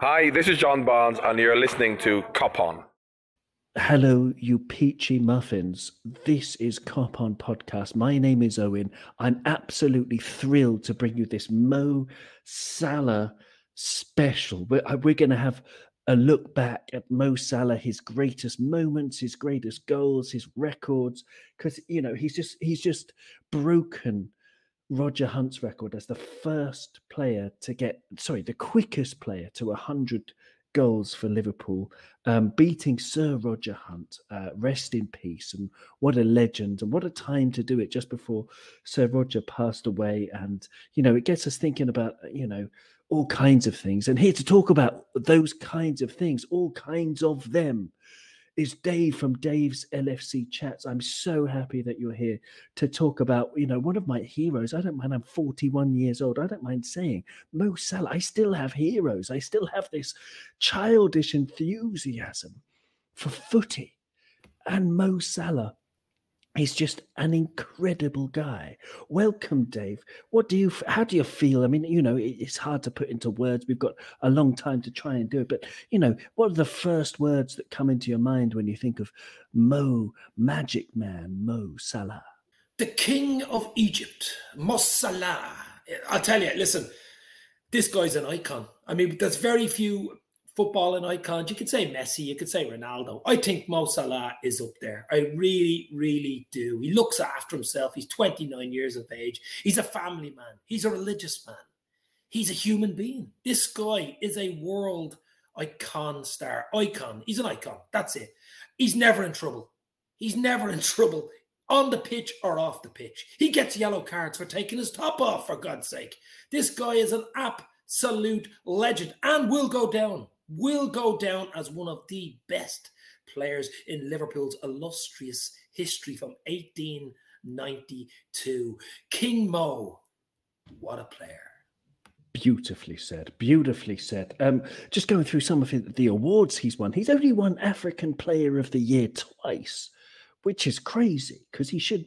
Hi, this is John Barnes, and you're listening to Cop On. Hello, you peachy muffins. This is Cop On Podcast. My name is Owen. I'm absolutely thrilled to bring you this Mo Salah special. We're, uh, we're going to have a look back at Mo Salah, his greatest moments, his greatest goals, his records, because you know he's just he's just broken Roger Hunt's record as the first player to get, sorry, the quickest player to 100 goals for Liverpool, um, beating Sir Roger Hunt. Uh, rest in peace. And what a legend, and what a time to do it just before Sir Roger passed away. And, you know, it gets us thinking about, you know, all kinds of things. And here to talk about those kinds of things, all kinds of them, is Dave from Dave's LFC Chats. I'm so happy that you're here to talk about, you know, one of my heroes. I don't mind, I'm 41 years old. I don't mind saying Mo Salah. I still have heroes. I still have this childish enthusiasm for footy. And Mo Salah He's just an incredible guy. Welcome, Dave. What do you? How do you feel? I mean, you know, it's hard to put into words. We've got a long time to try and do it, but you know, what are the first words that come into your mind when you think of Mo, Magic Man, Mo Salah? The King of Egypt, Mo Salah. I'll tell you. Listen, this guy's an icon. I mean, there's very few footballing icons. You could say Messi, you could say Ronaldo. I think Mo Salah is up there. I really, really do. He looks after himself. He's 29 years of age. He's a family man. He's a religious man. He's a human being. This guy is a world icon star. Icon. He's an icon. That's it. He's never in trouble. He's never in trouble on the pitch or off the pitch. He gets yellow cards for taking his top off, for God's sake. This guy is an absolute legend and will go down will go down as one of the best players in Liverpool's illustrious history from 1892. King Mo, what a player. Beautifully said. Beautifully said. Um, just going through some of the awards he's won. He's only won African Player of the Year twice which is crazy because he should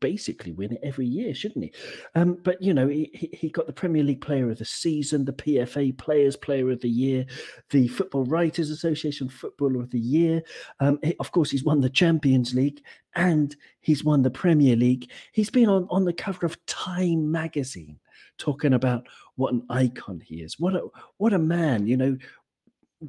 basically win it every year, shouldn't he? Um, but you know, he, he got the Premier League Player of the Season, the PFA Players Player of the Year, the Football Writers Association Footballer of the Year. Um, he, of course, he's won the Champions League and he's won the Premier League. He's been on, on the cover of Time magazine talking about what an icon he is. What a what a man, you know,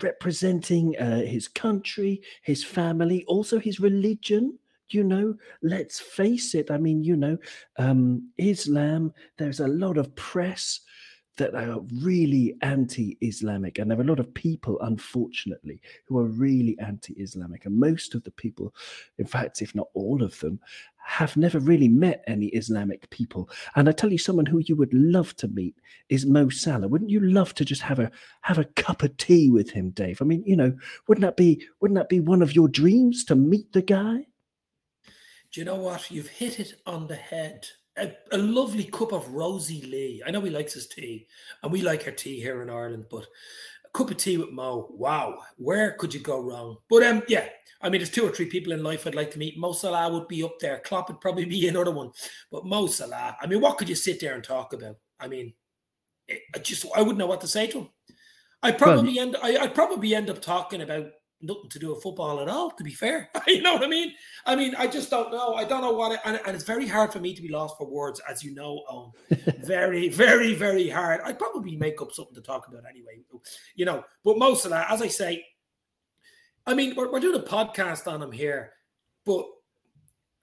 representing uh, his country, his family, also his religion. You know, let's face it. I mean, you know, um, Islam, there's a lot of press that are really anti Islamic. And there are a lot of people, unfortunately, who are really anti Islamic. And most of the people, in fact, if not all of them, have never really met any Islamic people. And I tell you, someone who you would love to meet is Mo Salah. Wouldn't you love to just have a have a cup of tea with him, Dave? I mean, you know, wouldn't that be wouldn't that be one of your dreams to meet the guy? Do you know what? You've hit it on the head a, a, lovely cup of Rosie Lee. I know he likes his tea, and we like our tea here in Ireland, but a cup of tea with Mo. Wow, where could you go wrong? But um, yeah, I mean, there's two or three people in life I'd like to meet. Mo Salah would be up there. Klopp would probably be another one, but Mo Salah. I mean, what could you sit there and talk about? I mean, it, I just I wouldn't know what to say to him. I probably well, end. I, I'd probably end up talking about nothing to do with football at all, to be fair. you know what I mean? I mean, I just don't know. I don't know what, it, and, and, it's very hard for me to be lost for words, as you know, Owen. very, very, very hard. I'd probably make up something to talk about anyway, you know. But most of that, as I say, I mean, we're, we're doing a podcast on him here, but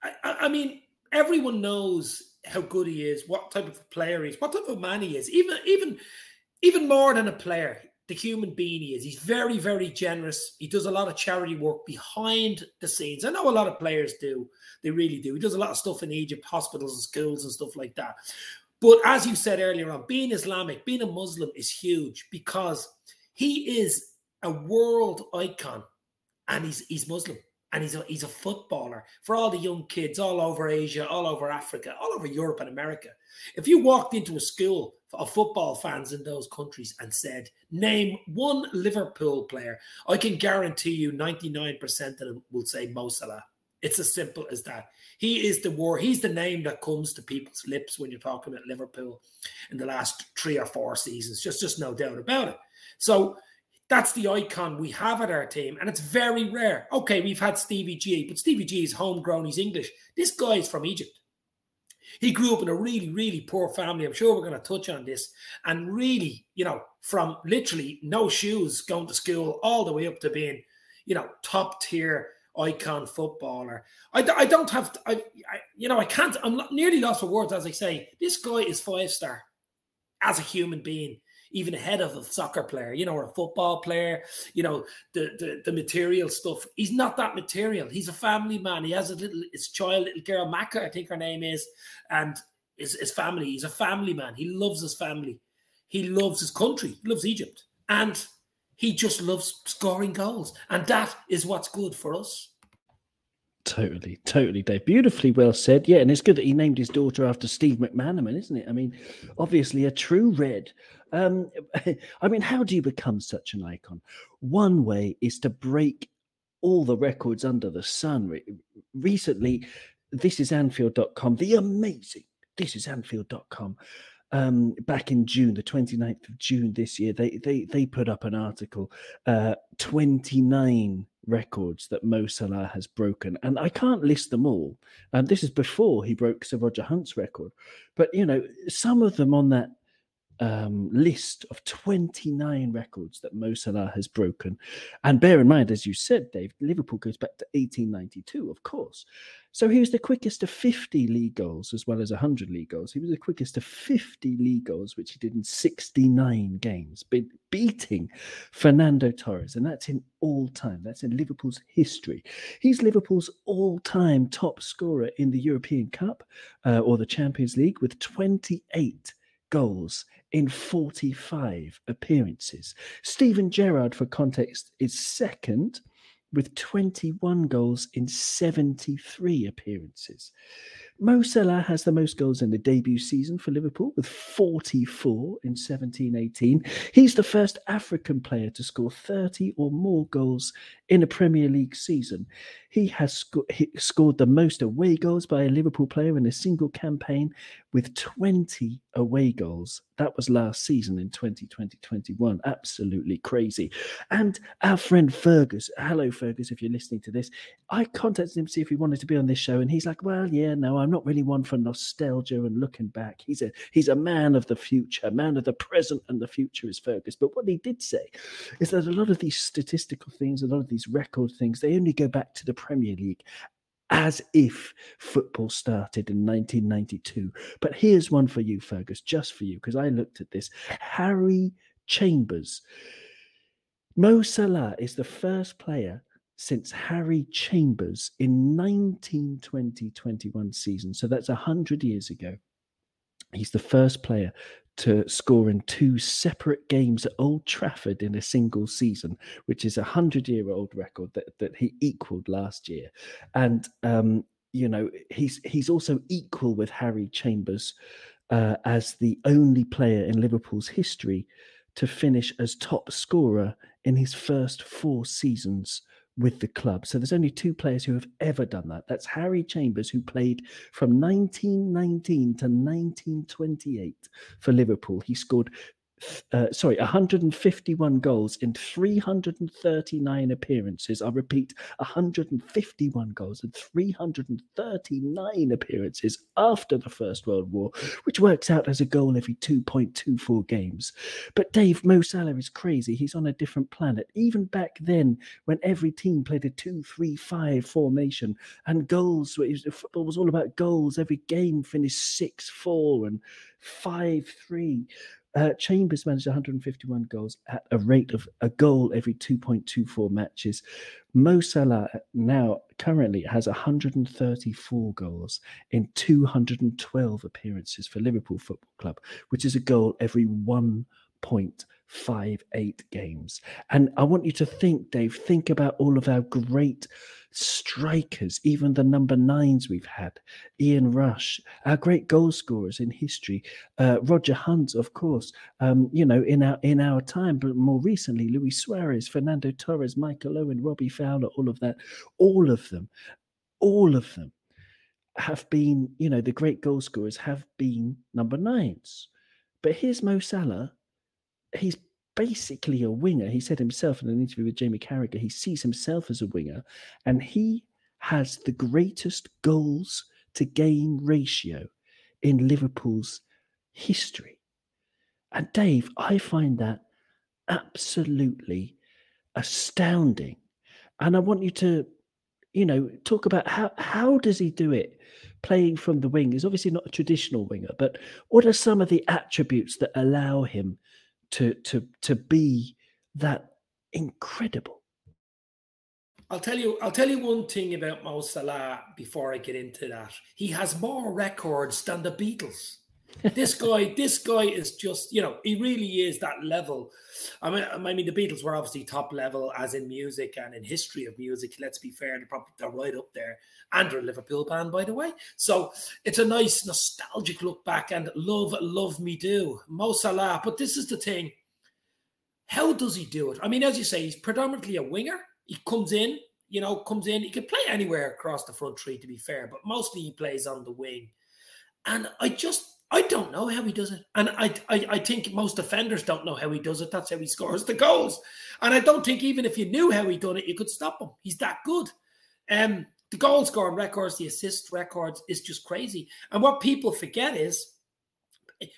I, I mean, everyone knows how good he is, what type of player he is, what type of man he is, even, even, even more than a player the human being he is. He's very, very generous. He does a lot of charity work behind the scenes. I know a lot of players do. They really do. He does a lot of stuff in Egypt, hospitals and schools and stuff like that. But as you said earlier on, being Islamic, being a Muslim is huge because he is a world icon and he's he's Muslim and he's a, he's a footballer for all the young kids all over Asia, all over Africa, all over Europe and America. If you walked into a school of football fans in those countries and said, Name one Liverpool player, I can guarantee you 99% of them will say Mo Salah. It's as simple as that. He is the war. He's the name that comes to people's lips when you're talking about Liverpool in the last three or four seasons. Just, just no doubt about it. So That's the icon we have at our team, and it's very rare. Okay, we've had Stevie G, but Stevie G is homegrown, he's English. This guy is from Egypt. He grew up in a really, really poor family. I'm sure we're going to touch on this. And really, you know, from literally no shoes going to school all the way up to being, you know, top tier icon footballer. I, I don't have, to, I, I, you know, I can't, I'm nearly lost for words as I say, this guy is five star as a human being even ahead of a soccer player, you know, or a football player, you know, the, the, the material stuff. He's not that material. He's a family man. He has a little his child, little girl Makka, I think her name is, and his, his family. He's a family man. He loves his family. He loves his country. He loves Egypt. And he just loves scoring goals. And that is what's good for us. Totally, totally, Dave. Beautifully well said. Yeah, and it's good that he named his daughter after Steve McManaman, isn't it? I mean, obviously a true red. Um, I mean, how do you become such an icon? One way is to break all the records under the sun. Recently, this is Anfield.com, the amazing, this is Anfield.com. Um, back in June, the 29th of June this year, they they they put up an article, uh, 29 records that Mo Salah has broken, and I can't list them all. And this is before he broke Sir Roger Hunt's record, but you know some of them on that um, list of 29 records that Mo Salah has broken. And bear in mind, as you said, Dave, Liverpool goes back to 1892, of course. So he was the quickest to 50 league goals as well as 100 league goals. He was the quickest to 50 league goals, which he did in 69 games, be- beating Fernando Torres. And that's in all time. That's in Liverpool's history. He's Liverpool's all time top scorer in the European Cup uh, or the Champions League with 28 goals in 45 appearances. Steven Gerrard, for context, is second with 21 goals in 73 appearances. Mo Salah has the most goals in the debut season for Liverpool with 44 in 17 18. He's the first African player to score 30 or more goals in a Premier League season. He has sco- he scored the most away goals by a Liverpool player in a single campaign with 20 away goals. That was last season in 2020 21. Absolutely crazy. And our friend Fergus, hello, Fergus, if you're listening to this, I contacted him to see if he wanted to be on this show. And he's like, well, yeah, no, I'm not really one for nostalgia and looking back. He's a he's a man of the future, man of the present and the future is Fergus. But what he did say is that a lot of these statistical things, a lot of these record things, they only go back to the Premier League as if football started in 1992. But here's one for you, Fergus, just for you, because I looked at this. Harry Chambers. Mo Salah is the first player since Harry Chambers in 1920-21 season. So that's 100 years ago. He's the first player to score in two separate games at Old Trafford in a single season, which is a hundred-year-old record that, that he equaled last year. And um, you know, he's he's also equal with Harry Chambers uh, as the only player in Liverpool's history to finish as top scorer in his first four seasons with the club. So there's only two players who have ever done that. That's Harry Chambers, who played from 1919 to 1928 for Liverpool. He scored uh, sorry, 151 goals in 339 appearances. I repeat, 151 goals in 339 appearances after the First World War, which works out as a goal every 2.24 games. But Dave, Mo Salah is crazy. He's on a different planet. Even back then, when every team played a 2 3 5 formation and goals, football was all about goals. Every game finished 6 4 and 5 3 uh, Chambers managed 151 goals at a rate of a goal every 2.24 matches. Mo Salah now currently has 134 goals in 212 appearances for Liverpool Football Club, which is a goal every 1.58 games. And I want you to think, Dave, think about all of our great strikers, even the number nines we've had, Ian Rush, our great goal scorers in history, uh, Roger Hunt, of course, um, you know, in our in our time, but more recently, Luis Suarez, Fernando Torres, Michael Owen, Robbie Fowler, all of that, all of them, all of them have been, you know, the great goal scorers have been number nines. But here's Mo Salah. He's basically a winger. He said himself in an interview with Jamie Carragher, he sees himself as a winger, and he has the greatest goals to game ratio in Liverpool's history. And Dave, I find that absolutely astounding. And I want you to, you know, talk about how how does he do it? Playing from the wing is obviously not a traditional winger, but what are some of the attributes that allow him to to to be that incredible? I'll tell you. I'll tell you one thing about Mo Salah before I get into that. He has more records than the Beatles this guy, this guy is just, you know, he really is that level. I mean, I mean, the Beatles were obviously top level as in music and in history of music. Let's be fair, they're probably they're right up there. And they're a Liverpool band, by the way. So it's a nice nostalgic look back and love, love me do. Mo Salah. But this is the thing. How does he do it? I mean, as you say, he's predominantly a winger. He comes in, you know, comes in. He can play anywhere across the front three, to be fair, but mostly he plays on the wing. And I just I don't know how he does it. And I, I, I think most defenders don't know how he does it. That's how he scores the goals. And I don't think even if you knew how he done it, you could stop him. He's that good. Um, the goal scoring records, the assist records is just crazy. And what people forget is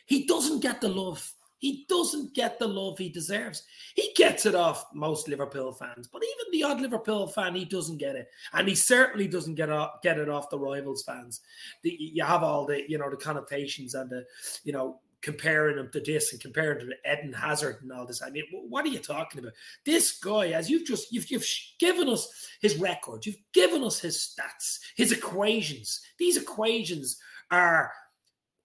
he doesn't get the love he doesn't get the love he deserves. He gets it off most Liverpool fans, but even the odd Liverpool fan, he doesn't get it, and he certainly doesn't get off, get it off the rivals fans. The, you have all the you know the connotations and the you know comparing him to this and comparing him to Eden Hazard and all this. I mean, what are you talking about? This guy, as you've just you've, you've given us his record, you've given us his stats, his equations. These equations are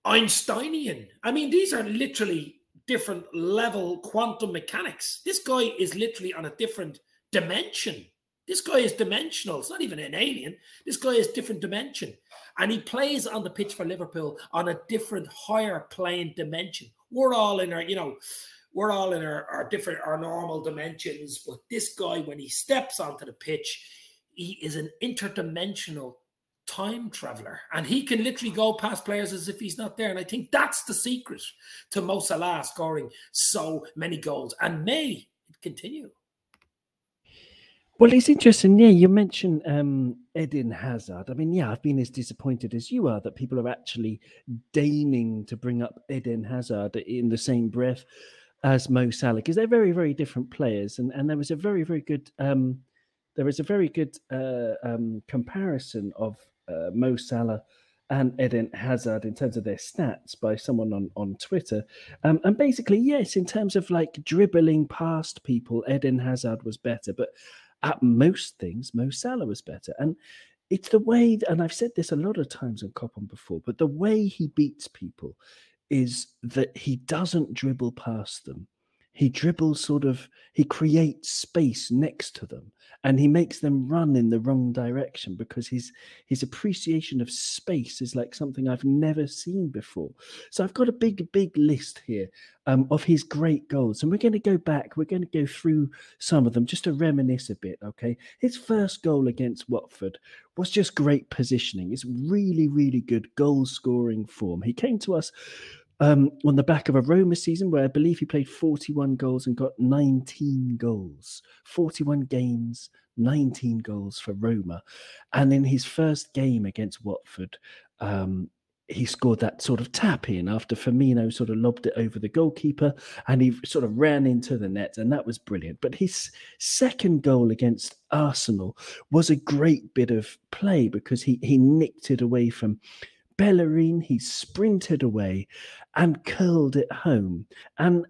Einsteinian. I mean, these are literally different level quantum mechanics. This guy is literally on a different dimension. This guy is dimensional. It's not even an alien. This guy is different dimension. And he plays on the pitch for Liverpool on a different, higher plane dimension. We're all in our, you know, we're all in our, our different, our normal dimensions. But this guy, when he steps onto the pitch, he is an interdimensional time traveler and he can literally go past players as if he's not there. And I think that's the secret to Mo Salah scoring so many goals and may continue. Well, it's interesting. Yeah, you mentioned um, Eden Hazard. I mean, yeah, I've been as disappointed as you are that people are actually deigning to bring up Eden Hazard in the same breath as Mo Salah because they're very, very different players. And and there was a very, very good um, there is a very good uh, um, comparison of uh, Mo Salah and Eden Hazard in terms of their stats by someone on, on Twitter. Um, and basically, yes, in terms of like dribbling past people, Eden Hazard was better. But at most things, Mo Salah was better. And it's the way, and I've said this a lot of times on Cop on before, but the way he beats people is that he doesn't dribble past them he dribbles sort of he creates space next to them and he makes them run in the wrong direction because his his appreciation of space is like something I've never seen before. So I've got a big big list here um, of his great goals, and we're going to go back. We're going to go through some of them just to reminisce a bit. Okay, his first goal against Watford was just great positioning. It's really really good goal scoring form. He came to us um, on the back of a Roma season where I believe he played 41 goals and got 19 goals. 41 games, 19 goals for Roma. And in his first game against Watford, um, he scored that sort of tap in after Firmino sort of lobbed it over the goalkeeper and he sort of ran into the net and that was brilliant. But his second goal against Arsenal was a great bit of play because he he nicked it away from Bellerin, he sprinted away and curled it home. And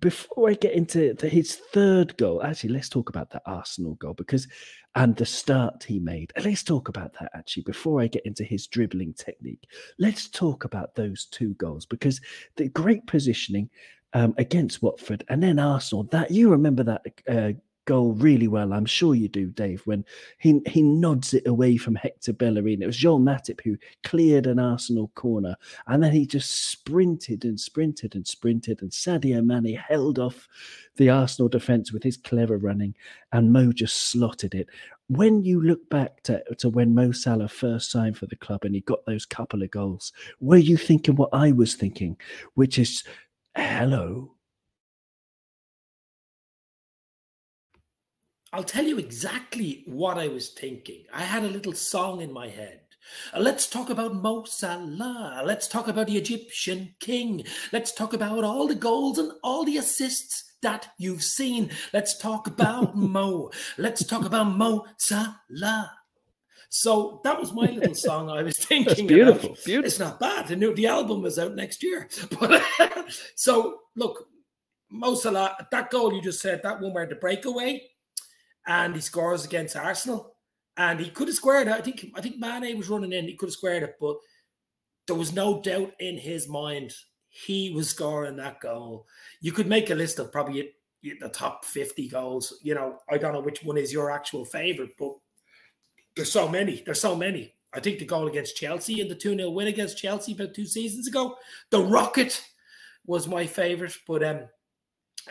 before I get into the, his third goal, actually, let's talk about that Arsenal goal because and the start he made. Let's talk about that actually before I get into his dribbling technique. Let's talk about those two goals because the great positioning um, against Watford and then Arsenal. That you remember that uh, goal really well. I'm sure you do, Dave, when he, he nods it away from Hector Bellerin. It was Joel Matip who cleared an Arsenal corner and then he just sprinted and sprinted and sprinted and Sadio Mane held off the Arsenal defence with his clever running and Mo just slotted it. When you look back to, to when Mo Salah first signed for the club and he got those couple of goals, were you thinking what I was thinking, which is, hello, I'll tell you exactly what I was thinking. I had a little song in my head. Uh, let's talk about Mo Salah. Let's talk about the Egyptian king. Let's talk about all the goals and all the assists that you've seen. Let's talk about Mo. Let's talk about Mo Salah. So that was my little song I was thinking. That's beautiful. About. Beautiful. It's not bad. The new the album is out next year. But so look, Mo Salah, that goal you just said, that one where the breakaway, and he scores against Arsenal, and he could have squared it. I think I think Mane was running in, he could have squared it, but there was no doubt in his mind he was scoring that goal. You could make a list of probably the top 50 goals. You know, I don't know which one is your actual favorite, but there's so many. There's so many. I think the goal against Chelsea and the 2 0 win against Chelsea about two seasons ago, the Rocket was my favorite, but um,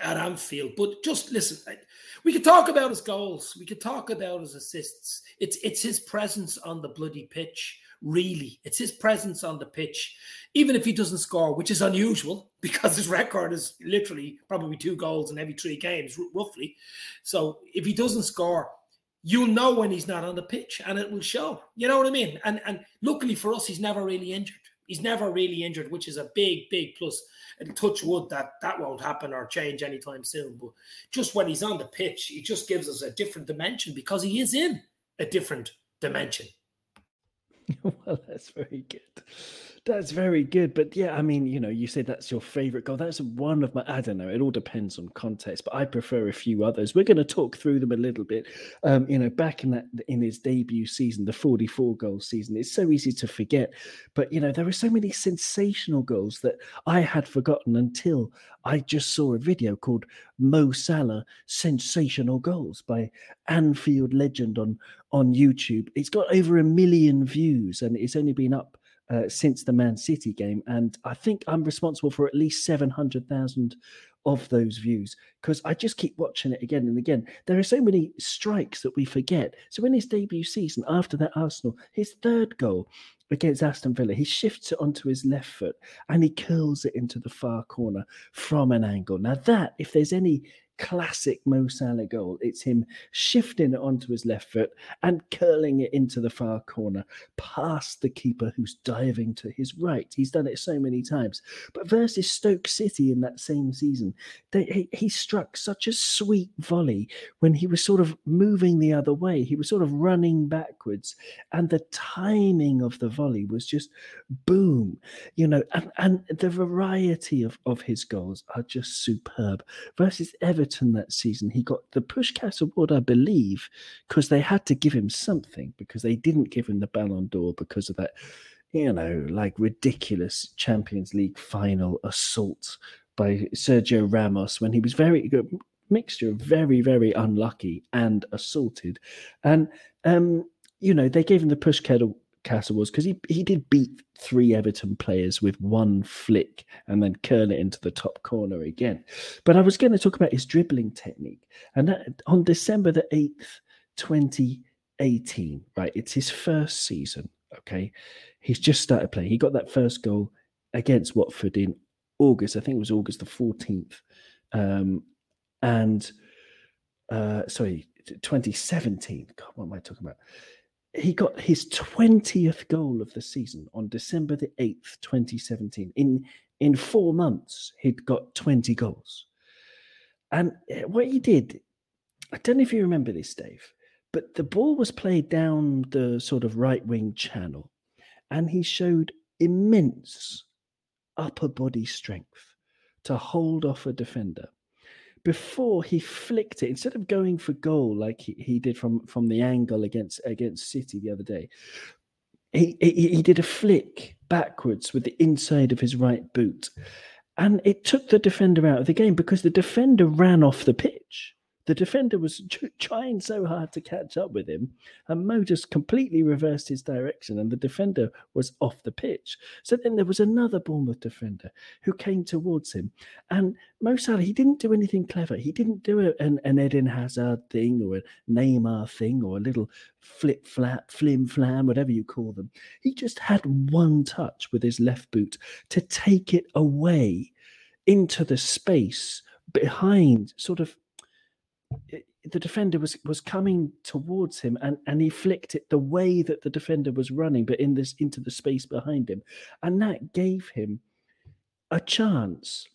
at Anfield. But just listen, we could talk about his goals, we could talk about his assists. It's it's his presence on the bloody pitch, really. It's his presence on the pitch, even if he doesn't score, which is unusual because his record is literally probably two goals in every three games, roughly. So if he doesn't score, you'll know when he's not on the pitch and it will show. You know what I mean? And and luckily for us, he's never really injured. He's never really injured, which is a big, big plus. And touch wood that that won't happen or change anytime soon. But just when he's on the pitch, he just gives us a different dimension because he is in a different dimension. well, that's very good. That's very good. But yeah, I mean, you know, you said that's your favorite goal. That's one of my, I don't know, it all depends on context, but I prefer a few others. We're going to talk through them a little bit. Um, you know, back in that, in his debut season, the 44 goal season, it's so easy to forget. But, you know, there were so many sensational goals that I had forgotten until I just saw a video called Mo Salah Sensational Goals by Anfield Legend on, on YouTube. It's got over a million views and it's only been up uh, since the Man City game, and I think I'm responsible for at least seven hundred thousand of those views because I just keep watching it again and again. There are so many strikes that we forget. So in his debut season, after that Arsenal, his third goal against Aston Villa, he shifts it onto his left foot and he curls it into the far corner from an angle. Now that, if there's any classic Mo Salah goal. It's him shifting it onto his left foot and curling it into the far corner past the keeper who's diving to his right. He's done it so many times. But versus Stoke City in that same season, they, he, he struck such a sweet volley when he was sort of moving the other way. He was sort of running backwards, and the timing of the volley was just boom, you know, and, and the variety of, of his goals are just superb. Versus Everton Everton that season, he got the Puskas Award, I believe, because they had to give him something because they didn't give him the Ballon d'Or because of that, you know, like ridiculous Champions League final assault by Sergio Ramos when he was very mixture of very very unlucky and assaulted, and um, you know they gave him the Puskas Castle was because he, he did beat three Everton players with one flick and then curl it into the top corner again. But I was going to talk about his dribbling technique. And that, on December the 8th, 2018, right, it's his first season. Okay. He's just started playing. He got that first goal against Watford in August. I think it was August the 14th. Um, and uh, sorry, 2017. God, what am I talking about? He got his 20th goal of the season on December the 8th, 2017. In in 4 months he'd got 20 goals. And eh, what he did, I don't know if you remember this Dave, but the ball was played down the sort of right wing channel and he showed immense upper body strength to hold off a defender before he flicked it instead of going for goal like he, he did from from the angle against against City the other day. He, he he did a flick backwards with the inside of his right boot, and it took the defender out of the game because the defender ran off the pitch the defender was trying so hard to catch up with him, and Mo just completely reversed his direction, and the defender was off the pitch. So then there was another Bournemouth defender who came towards him, and Mo Salah, he didn't do anything clever. He didn't do an, an Eden Hazard thing or a Neymar thing or a little flip flap, flim flam, whatever you call them. He just had one touch with his left boot to take it away into the space behind, sort of the defender was was coming towards him and and he flicked it the way that the defender was running but in this into the space behind him. And that gave him a chance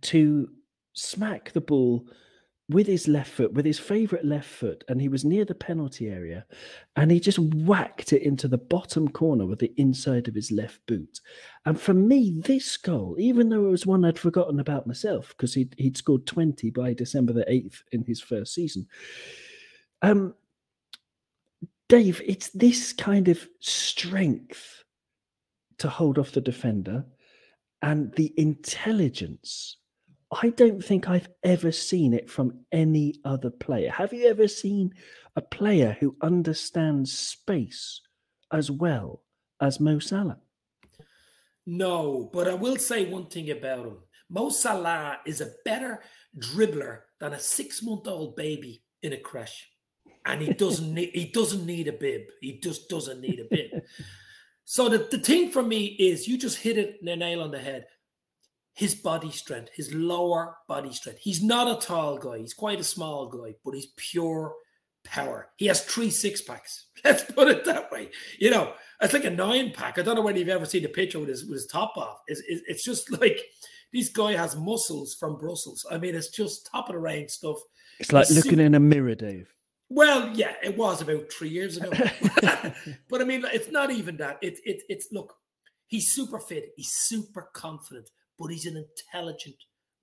to smack the ball with his left foot, with his favourite left foot, and he was near the penalty area, and he just whacked it into the bottom corner with the inside of his left boot. And for me, this goal, even though it was one I'd forgotten about myself because he'd, he'd scored 20 by December the 8th in his first season, um, Dave, it's this kind of strength to hold off the defender and the intelligence I don't think I've ever seen it from any other player. Have you ever seen a player who understands space as well as Mo Salah? No, but I will say one thing about him. Mo Salah is a better dribbler than a six-month-old baby in a crash, and he doesn't need he doesn't need a bib. He just doesn't need a bib. so the, the thing for me is you just hit it the nail on the head his body strength, his lower body strength. He's not a tall guy. He's quite a small guy, but he's pure power. He has three six packs. Let's put it that way. You know, it's like a nine pack. I don't know whether you've ever seen a picture with his, with his top off. It's, it's just like this guy has muscles from Brussels. I mean, it's just top of the range stuff. It's like He's looking super- in a mirror, Dave. Well, yeah, it was about three years ago. but I mean, it's not even that. It's it, it's look, he's super fit. He's super confident but he's an intelligent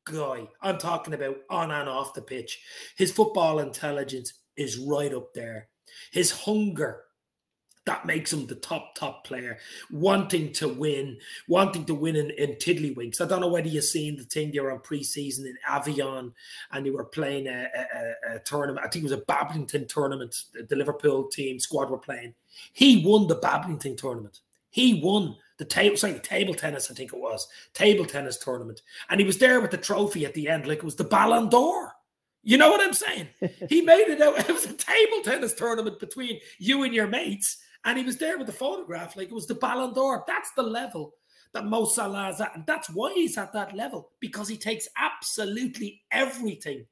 guy. I'm talking about on and off the pitch. His football intelligence is right up there. His hunger that makes him the top top player wanting to win wanting to win in, in tiddlywinks i don't know whether you've seen the thing they were on pre-season in Evian and they were playing a, a, a, tournament i think it was a badminton tournament the liverpool team squad were playing he won the badminton tournament he won the table, sorry, table tennis, I think it was, table tennis tournament. And he was there with the trophy at the end, like it was the Ballon d'Or. You know what I'm saying? he made it out. It was a table tennis tournament between you and your mates. And he was there with the photograph, like it was the Ballon d'Or. That's the level that Mo Salah is at. And that's why he's at that level, because he takes absolutely everything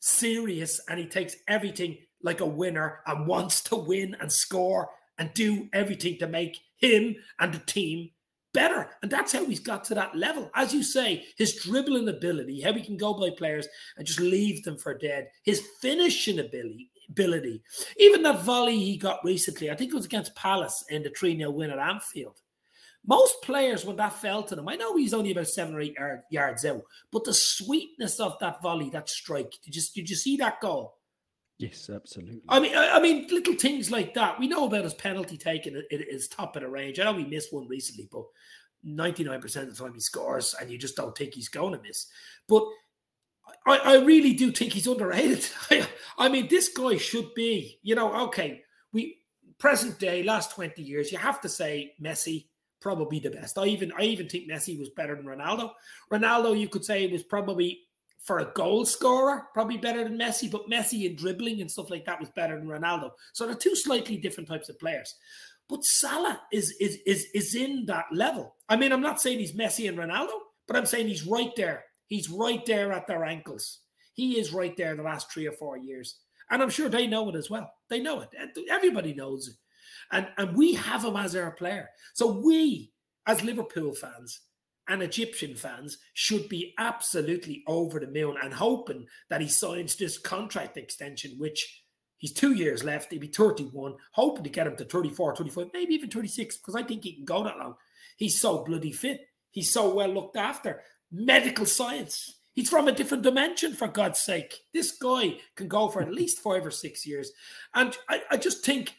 serious and he takes everything like a winner and wants to win and score and do everything to make him and the team better. And that's how he's got to that level. As you say, his dribbling ability, how he can go by players and just leave them for dead, his finishing ability. Ability, even that volley he got recently, I think it was against Palace in the 3 0 win at Anfield. Most players, when that fell to them, I know he's only about seven or eight yard, yards out, but the sweetness of that volley, that strike, did you, did you see that goal? Yes, absolutely. I mean, I, mean, little things like that. We know about his penalty taking; it, is top of the range. I know he missed one recently, but ninety-nine percent of the time he scores, and you just don't think he's going to miss. But I, I really do think he's underrated. I mean, this guy should be, you know, okay. We present day, last twenty years, you have to say Messi probably the best. I even I even think Messi was better than Ronaldo. Ronaldo, you could say, was probably for a goal scorer, probably better than Messi, but Messi in dribbling and stuff like that was better than Ronaldo. So they're two slightly different types of players. But Salah is is is is in that level. I mean, I'm not saying he's Messi and Ronaldo, but I'm saying he's right there. He's right there at their ankles. He is right there the last three or four years. And I'm sure they know it as well. They know it. Everybody knows it. And, and we have him as our player. So we, as Liverpool fans, and Egyptian fans should be absolutely over the moon and hoping that he signs this contract extension, which he's two years left. He'll be 31, hoping to get him to 34, 25, maybe even 36, because I think he can go that long. He's so bloody fit. He's so well looked after. Medical science. He's from a different dimension, for God's sake. This guy can go for at least five or six years. And I, I just think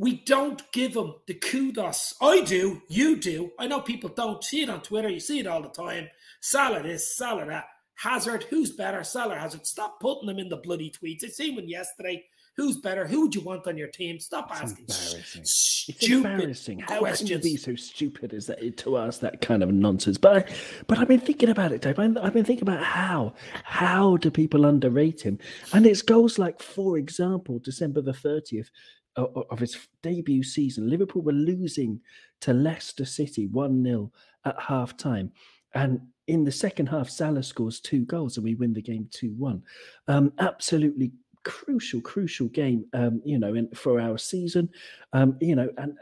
we don't give him the kudos. I do, you do. I know people don't see it on Twitter. You see it all the time. Salah this, Salah that. Hazard, who's better? Salah Hazard. Stop putting them in the bloody tweets. I seen one yesterday. Who's better? Who would you want on your team? Stop it's asking embarrassing. stupid it's embarrassing. How questions. can you be so stupid as that to ask that kind of nonsense? But I, but I've been thinking about it, Dave. I've been thinking about how how do people underrate him? And it's goals like, for example, December the thirtieth, of his debut season, Liverpool were losing to Leicester City 1 0 at half time. And in the second half, Salah scores two goals and we win the game 2 1. Um, absolutely crucial, crucial game, um, you know, in, for our season. Um, you know, and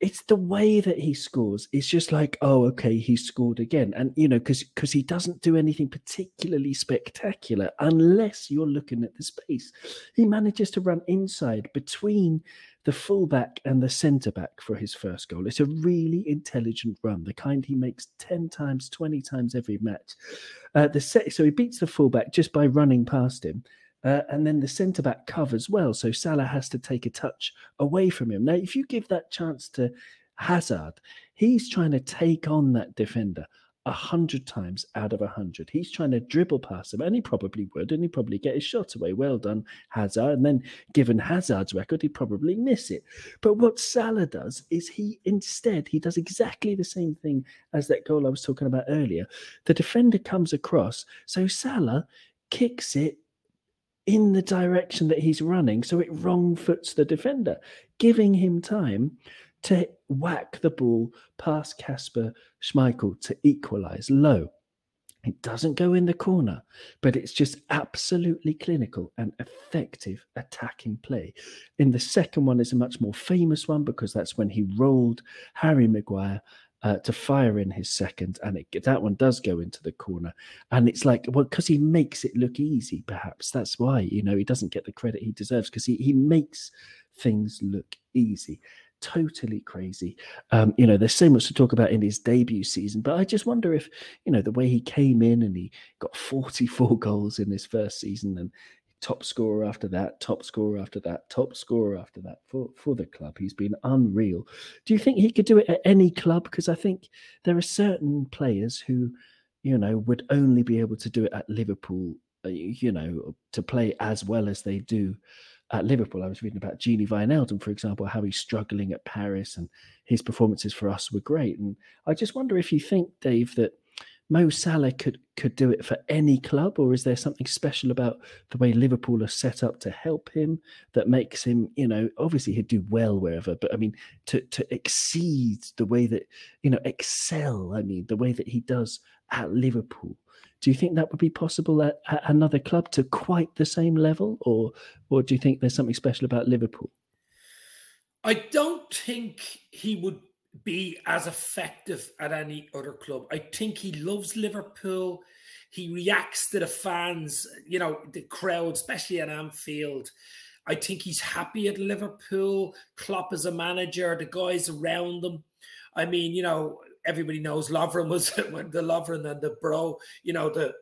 it's the way that he scores. It's just like, oh, okay, he scored again, and you know, because because he doesn't do anything particularly spectacular unless you're looking at the space. He manages to run inside between the fullback and the centre back for his first goal. It's a really intelligent run, the kind he makes ten times, twenty times every match. Uh, the set, so he beats the fullback just by running past him. Uh, and then the centre back covers well. So Salah has to take a touch away from him. Now, if you give that chance to Hazard, he's trying to take on that defender a hundred times out of a hundred. He's trying to dribble past him, and he probably would, and he'd probably get his shot away. Well done, Hazard. And then, given Hazard's record, he'd probably miss it. But what Salah does is he instead he does exactly the same thing as that goal I was talking about earlier. The defender comes across, so Salah kicks it in the direction that he's running, so it wrong foots the defender, giving him time to whack the ball past Kasper Schmeichel to equalize low. It doesn't go in the corner, but it's just absolutely clinical and effective attacking play. In the second one is a much more famous one because that's when he rolled Harry Maguire uh, to fire in his second, and it, that one does go into the corner. And it's like, well, because he makes it look easy, perhaps that's why you know he doesn't get the credit he deserves because he he makes things look easy. Totally crazy. Um, you know, there's so much to talk about in his debut season, but I just wonder if, you know, the way he came in and he got 44 goals in his first season and top scorer after that, top scorer after that, top scorer after that for, for the club. He's been unreal. Do you think he could do it at any club? Because I think there are certain players who, you know, would only be able to do it at Liverpool, uh, you know, to play as well as they do at Liverpool. I was reading about Gini Wijnaldum, for example, how he's struggling at Paris and his performances for us were great. And I just wonder if you think, Dave, that Mo Salah could could do it for any club, or is there something special about the way Liverpool are set up to help him that makes him, you know, obviously he'd do well wherever, but I mean, to to exceed the way that you know excel. I mean, the way that he does at Liverpool. Do you think that would be possible at, at another club to quite the same level, or or do you think there's something special about Liverpool? I don't think he would be as effective at any other club. I think he loves Liverpool. He reacts to the fans, you know, the crowd, especially at Anfield. I think he's happy at Liverpool. Klopp as a manager, the guys around him. I mean, you know, everybody knows Lovren was the Lovren and the bro, you know, the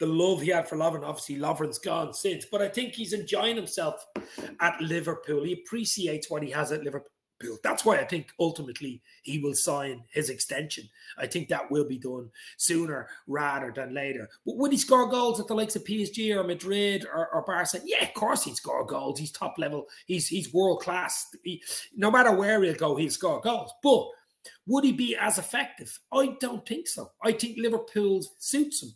the love he had for Lovren. Obviously, Lovren's gone since, but I think he's enjoying himself at Liverpool. He appreciates what he has at Liverpool. That's why I think ultimately he will sign his extension. I think that will be done sooner rather than later. But would he score goals at the likes of PSG or Madrid or, or Barca? Yeah, of course he'd score goals. He's top level. He's he's world class. He, no matter where he'll go, he'll score goals. But would he be as effective? I don't think so. I think Liverpool suits him.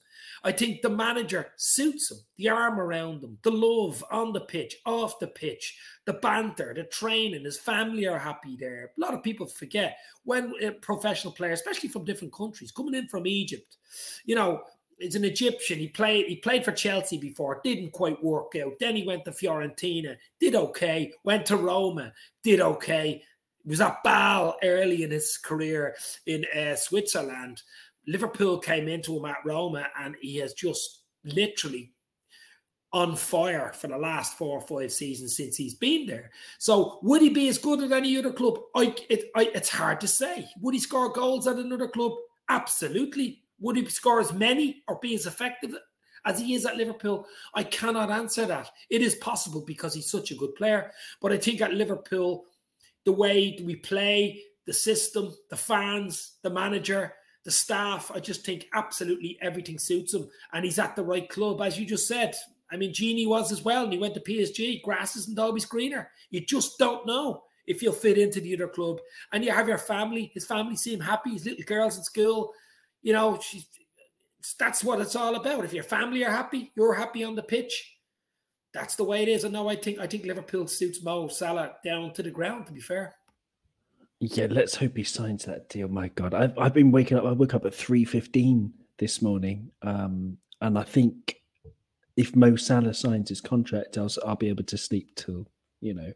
I think the manager suits him, the arm around him, the love on the pitch, off the pitch, the banter, the training, his family are happy there. A lot of people forget when a professional player, especially from different countries, coming in from Egypt, you know, he's an Egyptian. He played he played for Chelsea before, didn't quite work out. Then he went to Fiorentina, did okay. Went to Roma, did okay. Was at Bâle early in his career in uh, Switzerland. Liverpool came into him at Roma and he has just literally on fire for the last four or five seasons since he's been there. So would he be as good at any other club? I, it, I, it's hard to say. Would he score goals at another club? Absolutely. Would he score as many or be as effective as he is at Liverpool? I cannot answer that. It is possible because he's such a good player. But I think at Liverpool, the way we play, the system, the fans, the manager, the staff. I just think absolutely everything suits him, and he's at the right club, as you just said. I mean, Gini was as well, and he went to PSG. Grass isn't always greener. You just don't know if you'll fit into the other club. And you have your family. His family seem happy. His little girls at school, you know, she's, that's what it's all about. If your family are happy, you're happy on the pitch. That's the way it is. And no, I think I think Liverpool suits Mo Salah down to the ground. To be fair. Yeah, let's hope he signs that deal. My God, I've I've been waking up. I woke up at three fifteen this morning, um, and I think if Mo Salah signs his contract, I'll, I'll be able to sleep till you know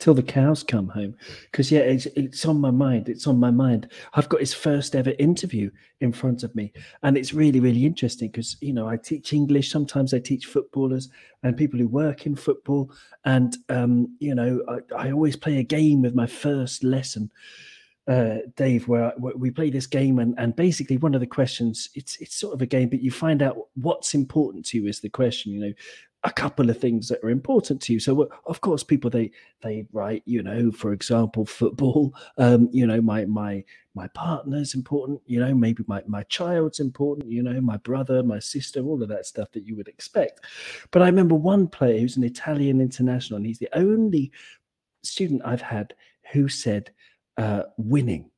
till the cows come home. Because yeah, it's it's on my mind. It's on my mind. I've got his first ever interview in front of me, and it's really really interesting because you know I teach English. Sometimes I teach footballers and people who work in football, and um, you know I, I always play a game with my first lesson. Uh, Dave, where, where we play this game, and, and basically one of the questions, it's it's sort of a game, but you find out what's important to you is the question. You know, a couple of things that are important to you. So, of course, people they they write, you know, for example, football. Um, you know, my my my partner's important. You know, maybe my my child's important. You know, my brother, my sister, all of that stuff that you would expect. But I remember one player who's an Italian international, and he's the only student I've had who said uh, winning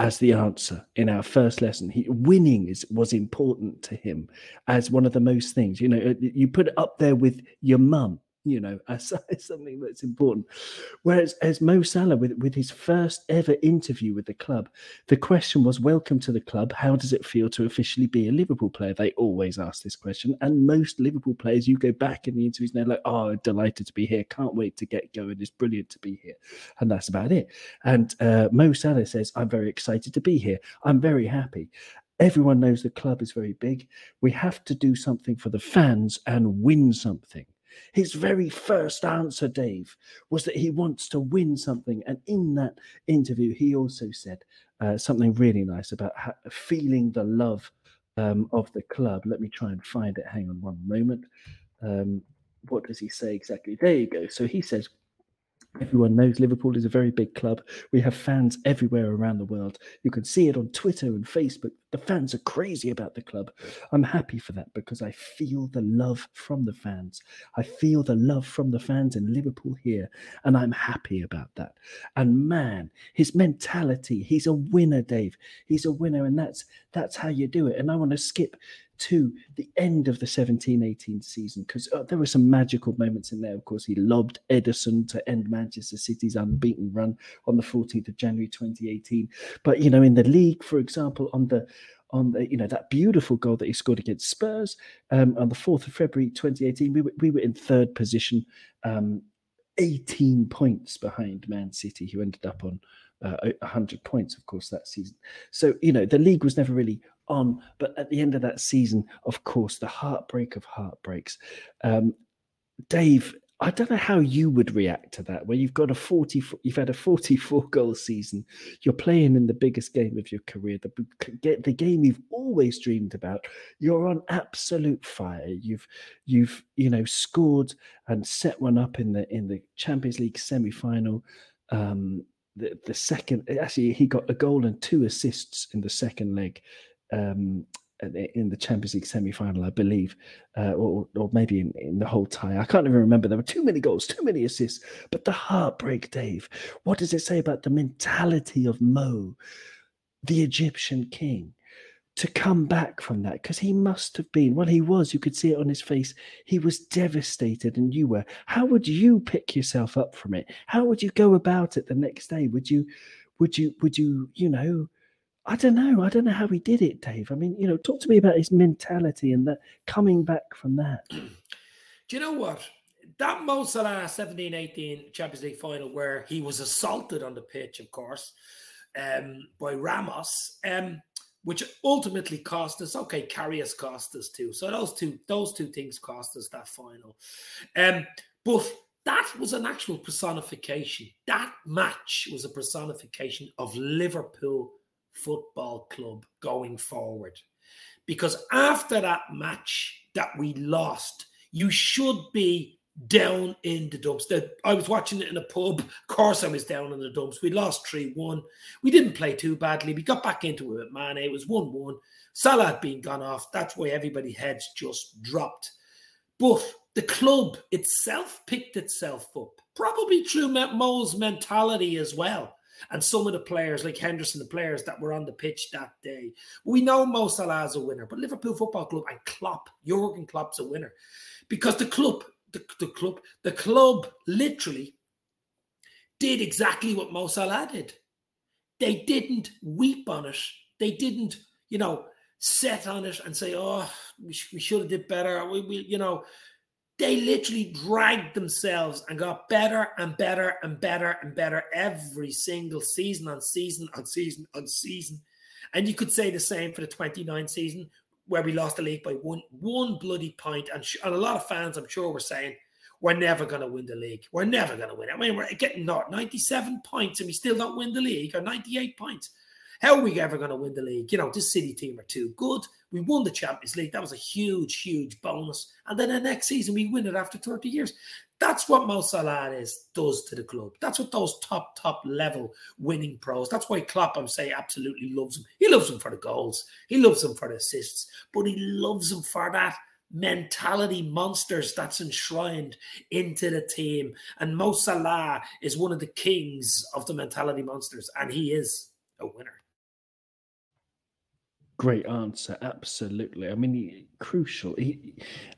as the answer in our first lesson. He, winning is was important to him as one of the most things. You know, uh, you put it up there with your mum you know, as, as, something that's important. Whereas as Mo Salah, with, with his first ever interview with the club, the question was, Welcome to the club. How does it feel to officially be a Liverpool player? They always ask this question. And most Liverpool players, you go back in the interviews and they're like, Oh, delighted to be here. Can't wait to get going. It's brilliant to be here. And that's about it. And uh, Mo Salah says, I'm very excited to be here. I'm very happy. Everyone knows the club is very big. We have to do something for the fans and win something. His very first answer, Dave, was that he wants to win something. And in that interview, he also said uh, something really nice about feeling the love um, of the club. Let me try and find it. Hang on one moment. Um, what does he say exactly? There you go. So he says, Everyone knows Liverpool is a very big club. We have fans everywhere around the world. You can see it on Twitter and Facebook. The fans are crazy about the club. I'm happy for that because I feel the love from the fans. I feel the love from the fans in Liverpool here, and I'm happy about that. And man, his mentality, he's a winner, Dave. He's a winner, and that's that's how you do it. And I want to skip to the end of the 17 18 season because uh, there were some magical moments in there. Of course, he lobbed Ederson to end Manchester City's unbeaten run on the 14th of January 2018. But, you know, in the league, for example, on the on the, you know that beautiful goal that he scored against Spurs um, on the 4th of February 2018. We were, we were in third position, um, 18 points behind Man City, who ended up on uh, 100 points, of course, that season. So, you know, the league was never really on. But at the end of that season, of course, the heartbreak of heartbreaks. Um, Dave, I don't know how you would react to that, where you've got a 40, you've had a 44 goal season, you're playing in the biggest game of your career, the, the game you've always dreamed about. You're on absolute fire. You've, you've, you know, scored and set one up in the in the Champions League semi final. Um, the, the second, actually, he got a goal and two assists in the second leg um, in the Champions League semi-final, I believe, uh, or, or maybe in, in, the whole tie. I can't even remember. There were too many goals, too many assists. But the heartbreak, Dave. What does it say about the mentality of Mo, the Egyptian king, to come back from that? Because he must have been. Well, he was. You could see it on his face. He was devastated, and you were. How would you pick yourself up from it? How would you go about it the next day? Would you? Would you? Would you? You know I don't know. I don't know how he did it, Dave. I mean, you know, talk to me about his mentality and that coming back from that. Do you know what? That Mo Salah 17 18 Champions League final, where he was assaulted on the pitch, of course, um, by Ramos, um, which ultimately cost us. Okay, Karius cost us too. So those two, those two things cost us that final. Um, but that was an actual personification. That match was a personification of Liverpool Football Club going forward. Because after that match that we lost, you should be down in the dumps. The, I was watching it in a pub. Of course, I was down in the dumps. We lost 3 1. We didn't play too badly. We got back into it, man. It was 1 1. Salah had been gone off. That's why everybody's heads just dropped. But the club itself picked itself up, probably through Mo's mentality as well and some of the players like Henderson, the players that were on the pitch that day. We know Mo Salah is a winner, but Liverpool Football Club and Klopp, Jurgen Klopp's a winner because the club, the, the club, the club literally did exactly what Mo Salah did. They didn't weep on it. They didn't, you know, set on it and say, "Oh, we, sh- we should have did better." We, we, you know, they literally dragged themselves and got better and better and better and better every single season on season on season on season. And you could say the same for the 29 season, where we lost the league by one one bloody point. And, sh- and a lot of fans, I'm sure, were saying, we're never going to win the league. We're never going to win. I mean, we're getting not 97 points and we still don't win the league, or 98 points. How are we ever going to win the league? You know, this City team are too good. We won the Champions League. That was a huge, huge bonus. And then the next season we win it after 30 years. That's what Mo Salah is, does to the club. That's what those top, top level winning pros. That's why Klopp, I'm saying, absolutely loves him. He loves him for the goals. He loves him for the assists, but he loves him for that mentality monsters that's enshrined into the team. And Mo Salah is one of the kings of the mentality monsters, and he is a winner. Great answer. Absolutely. I mean, he, crucial. He,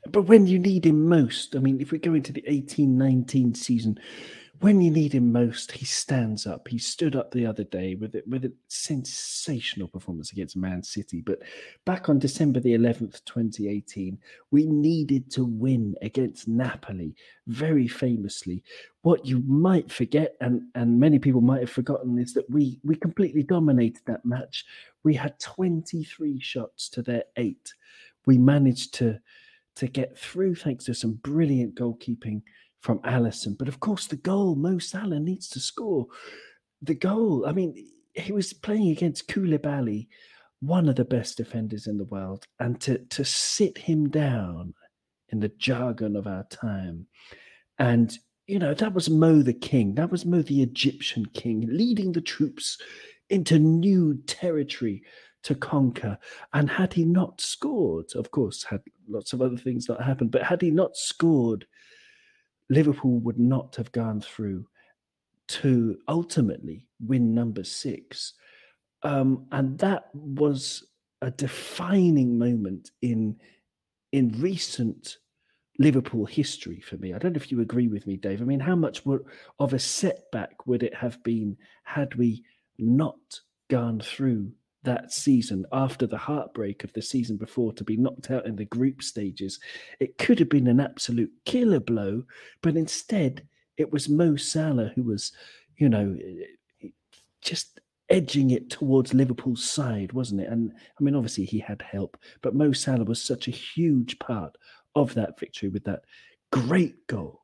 but when you need him most, I mean, if we go into the 18 19 season, when you need him most, he stands up. He stood up the other day with it with a sensational performance against Man City. But back on December the 11th, 2018, we needed to win against Napoli very famously. What you might forget, and, and many people might have forgotten, is that we we completely dominated that match. We had 23 shots to their eight. We managed to to get through thanks to some brilliant goalkeeping from Alisson. But of course, the goal, Mo Salah needs to score. The goal, I mean, he was playing against Koulibaly, one of the best defenders in the world, and to, to sit him down in the jargon of our time. And, you know, that was Mo the king. That was Mo the Egyptian king, leading the troops into new territory to conquer. And had he not scored, of course, had lots of other things not happened, but had he not scored, Liverpool would not have gone through to ultimately win number six. Um, and that was a defining moment in in recent Liverpool history for me. I don't know if you agree with me, Dave. I mean, how much would, of a setback would it have been had we not gone through that season after the heartbreak of the season before to be knocked out in the group stages. It could have been an absolute killer blow, but instead it was Mo Salah who was, you know, just edging it towards Liverpool's side, wasn't it? And I mean, obviously he had help, but Mo Salah was such a huge part of that victory with that great goal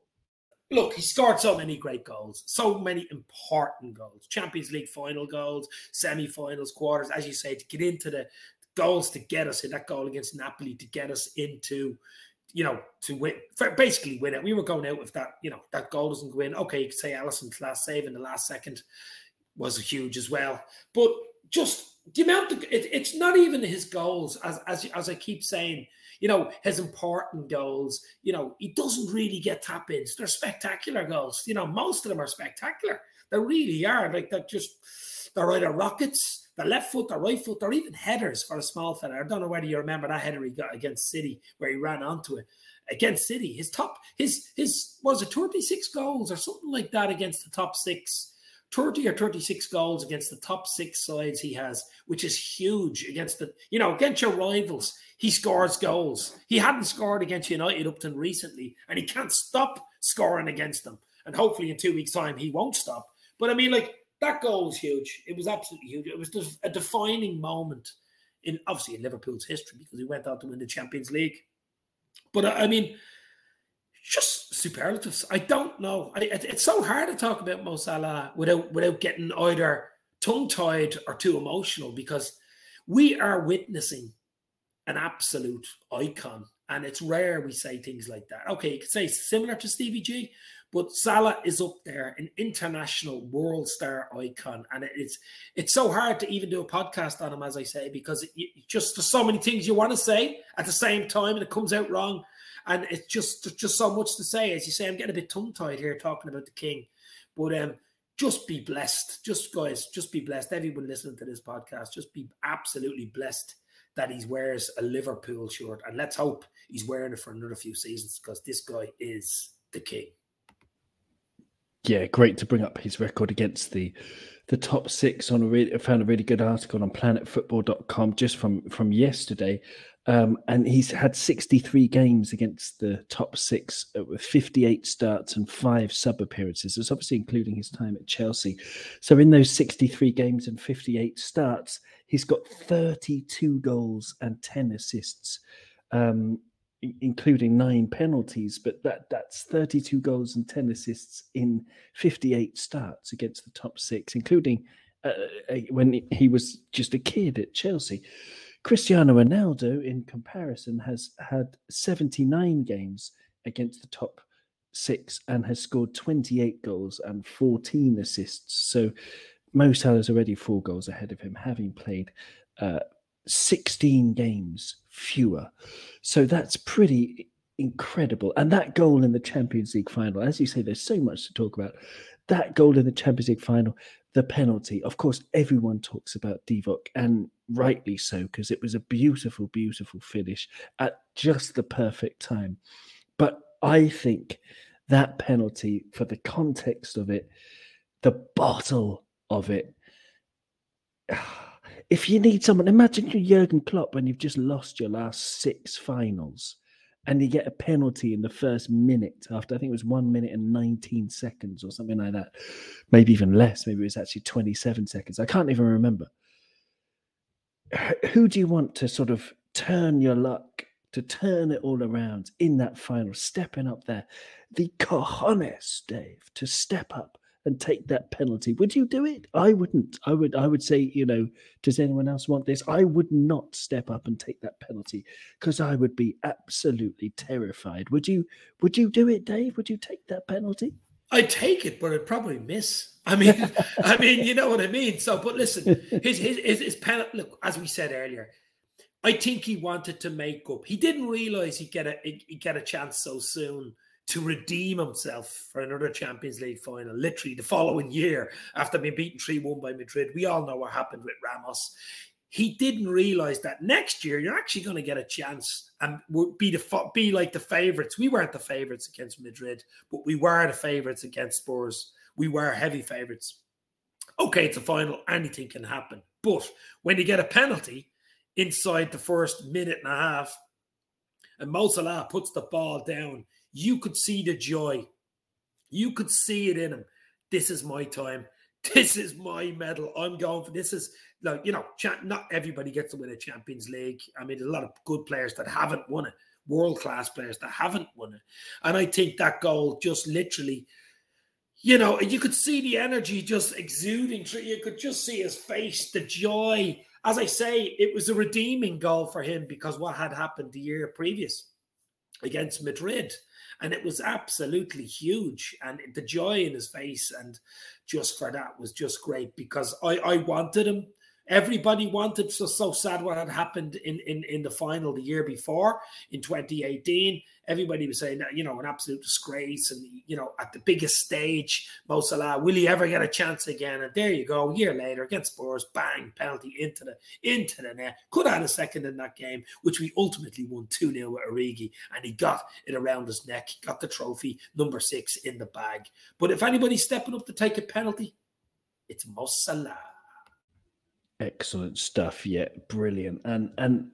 look, he scored so many great goals, so many important goals, Champions League final goals, semi-finals, quarters, as you say, to get into the goals to get us in that goal against Napoli to get us into, you know, to win, basically win it. We were going out with that, you know, that goal doesn't go in. Okay, you could say Alisson's last save in the last second was huge as well, but just the amount of it, it's not even his goals as as as I keep saying you know, his important goals, you know, he doesn't really get tap ins. They're spectacular goals. You know, most of them are spectacular. They really are. Like they're just they're either rockets, the left foot, the right foot, or even headers for a small fella. I don't know whether you remember that header he got against City where he ran onto it. Against City, his top, his his was it 36 goals or something like that against the top six 30 or 36 goals against the top six sides he has, which is huge against the, you know, against your rivals. He scores goals. He hadn't scored against United up to recently, and he can't stop scoring against them. And hopefully in two weeks' time, he won't stop. But I mean, like, that goal was huge. It was absolutely huge. It was just a defining moment in obviously in Liverpool's history because he went out to win the Champions League. But I mean, just superlatives. I don't know. I, it, it's so hard to talk about Mo Salah without without getting either tongue tied or too emotional because we are witnessing an absolute icon, and it's rare we say things like that. Okay, you could say similar to Stevie G, but Salah is up there, an international world star icon, and it's it's so hard to even do a podcast on him, as I say, because it, it just there's so many things you want to say at the same time, and it comes out wrong and it's just just so much to say. As you say, I'm getting a bit tongue tied here talking about the king, but um, just be blessed. Just guys, just be blessed. Everyone listening to this podcast, just be absolutely blessed that he wears a Liverpool shirt, and let's hope he's wearing it for another few seasons because this guy is the king. Yeah, great to bring up his record against the the top six on a really I found a really good article on planetfootball.com just from from yesterday. Um, and he's had 63 games against the top six uh, with 58 starts and five sub appearances. It's obviously including his time at Chelsea. So in those 63 games and 58 starts, he's got 32 goals and 10 assists. Um, including nine penalties, but that that's 32 goals and 10 assists in 58 starts against the top six, including uh, when he was just a kid at Chelsea. Cristiano Ronaldo, in comparison, has had 79 games against the top six and has scored 28 goals and 14 assists. So Mo Salah's already four goals ahead of him, having played uh, 16 games fewer. So that's pretty incredible. And that goal in the Champions League final, as you say, there's so much to talk about. That goal in the Champions League final, the penalty. Of course, everyone talks about Divock, and rightly so, because it was a beautiful, beautiful finish at just the perfect time. But I think that penalty, for the context of it, the bottle of it, ah, if you need someone, imagine you're Jurgen Klopp and you've just lost your last six finals and you get a penalty in the first minute after I think it was one minute and 19 seconds or something like that. Maybe even less. Maybe it was actually 27 seconds. I can't even remember. Who do you want to sort of turn your luck, to turn it all around in that final, stepping up there? The cojones, Dave, to step up and take that penalty. Would you do it? I wouldn't. I would. I would say, you know, does anyone else want this? I would not step up and take that penalty because I would be absolutely terrified. Would you? Would you do it, Dave? Would you take that penalty? I'd take it, but I'd probably miss. I mean, I mean, you know what I mean. So, but listen, his his his, his penalty. Look, as we said earlier, I think he wanted to make up. He didn't realize he'd get a he'd get a chance so soon to redeem himself for another Champions League final, literally the following year after being beaten 3 1 by Madrid. We all know what happened with Ramos. He didn't realize that next year you're actually going to get a chance and be the be like the favorites. We weren't the favorites against Madrid, but we were the favorites against Spurs. We were heavy favorites. Okay, it's a final, anything can happen. But when you get a penalty inside the first minute and a half, and Mo Salah puts the ball down you could see the joy. You could see it in him. This is my time. This is my medal. I'm going for this. Is like you know, not everybody gets to win a Champions League. I mean, there's a lot of good players that haven't won it, world class players that haven't won it, and I think that goal just literally you know, you could see the energy just exuding through. You could just see his face, the joy. As I say, it was a redeeming goal for him because what had happened the year previous against Madrid and it was absolutely huge. And the joy in his face, and just for that was just great because I, I wanted him Everybody wanted so so sad what had happened in, in in the final the year before in 2018. Everybody was saying you know an absolute disgrace, and you know at the biggest stage, Mo Salah, will he ever get a chance again? And there you go, a year later against Spurs, bang, penalty into the into the net. Could have had a second in that game, which we ultimately won 2 0 with Origi, and he got it around his neck, got the trophy, number six in the bag. But if anybody's stepping up to take a penalty, it's Mo Salah. Excellent stuff. Yeah, brilliant. And and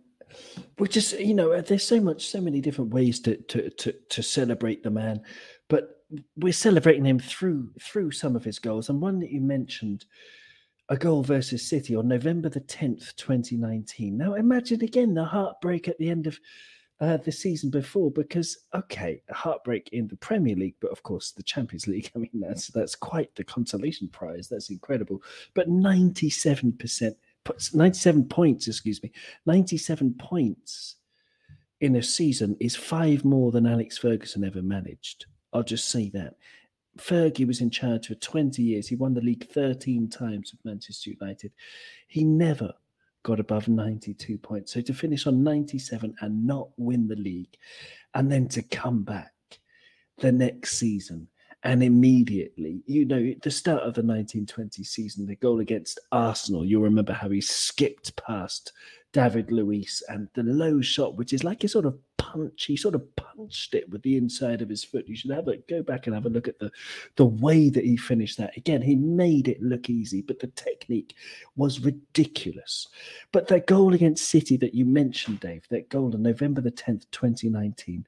we're just you know uh, there's so much so many different ways to to to to celebrate the man, but we're celebrating him through through some of his goals. And one that you mentioned, a goal versus City on November the 10th, 2019. Now imagine again the heartbreak at the end of uh, the season before because okay, heartbreak in the Premier League, but of course the Champions League. I mean, that's that's quite the consolation prize. That's incredible. But ninety-seven percent, ninety-seven points. Excuse me, ninety-seven points in a season is five more than Alex Ferguson ever managed. I'll just say that. Fergie was in charge for 20 years. He won the league 13 times with Manchester United. He never got above 92 points. So to finish on 97 and not win the league, and then to come back the next season and immediately, you know, the start of the 1920 season, the goal against Arsenal, you'll remember how he skipped past David Luiz and the low shot, which is like a sort of punch. He sort of punched it with the inside of his foot. You should have a go back and have a look at the the way that he finished that. Again, he made it look easy, but the technique was ridiculous. But that goal against City that you mentioned, Dave, that goal on November the 10th, 2019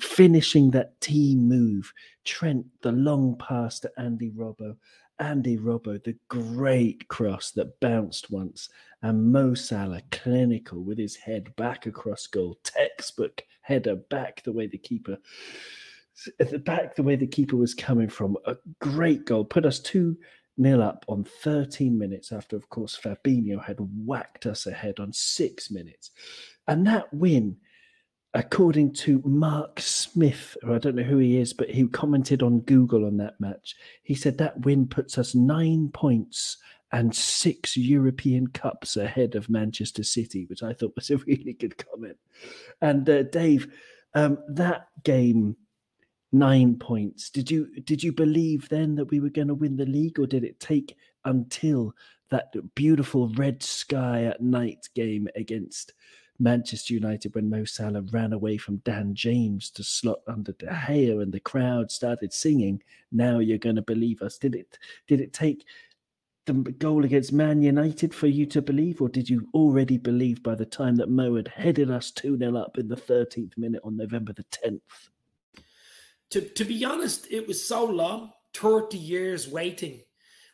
finishing that team move. Trent, the long pass to Andy Robbo. Andy Robbo, the great cross that bounced once, and Mo Salah, clinical with his head back across goal, textbook header back the way the keeper, at the back the way the keeper was coming from. A great goal, put us two nil up on 13 minutes after, of course, Fabinho had whacked us ahead on six minutes, and that win according to Mark Smith, I don't know who he is, but he commented on Google on that match. He said that win puts us nine points and six European Cups ahead of Manchester City, which I thought was a really good comment. And uh, Dave, um, that game, nine points. Did you did you believe then that we were going to win the league, or did it take until that beautiful red sky at night game against? Manchester United when Mo Salah ran away from Dan James to slot under De Gea and the crowd started singing, "Now you're going to believe us." Did it? Did it take the goal against Man United for you to believe, or did you already believe by the time that Mo had headed us 2 0 up in the 13th minute on November the 10th? To, to be honest, it was so long 30 years waiting,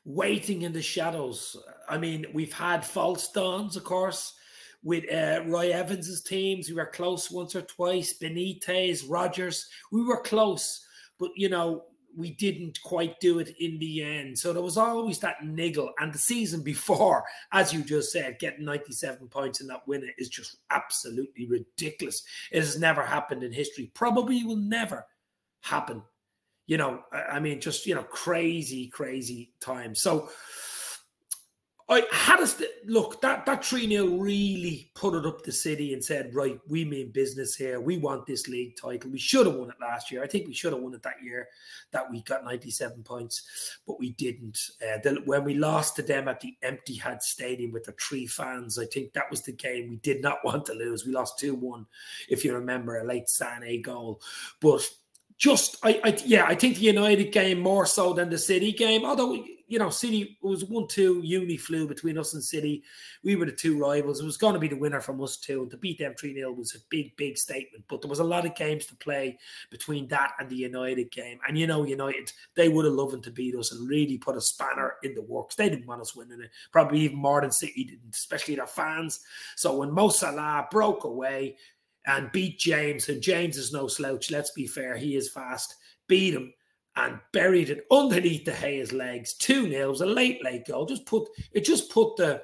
waiting in the shadows. I mean, we've had false dawns, of course with uh, Roy Evans's teams. We were close once or twice. Benitez, Rodgers, we were close, but you know we didn't quite do it in the end. So there was always that niggle. And the season before, as you just said, getting 97 points in that winner is just absolutely ridiculous. It has never happened in history. Probably will never happen. You know, I mean, just you know, crazy, crazy time. So I had us look that that 3 0 really put it up the city and said, right, we mean business here. We want this league title. We should have won it last year. I think we should have won it that year that we got 97 points, but we didn't. Uh, the, when we lost to them at the Etihad Stadium with the three fans, I think that was the game we did not want to lose. We lost 2 1, if you remember, a late Sané goal. But just, I, I, yeah, I think the United game more so than the City game, although you know, City was one two uni flew between us and City. We were the two rivals. It was going to be the winner from us too. And to beat them 3 0 was a big, big statement. But there was a lot of games to play between that and the United game. And you know, United, they would have loved to beat us and really put a spanner in the works. They didn't want us winning it, probably even more than City didn't, especially their fans. So when Mo Salah broke away and beat James, and James is no slouch, let's be fair, he is fast, beat him and buried it underneath De Gea's legs. 2 0. a late, late goal. Just put it just put the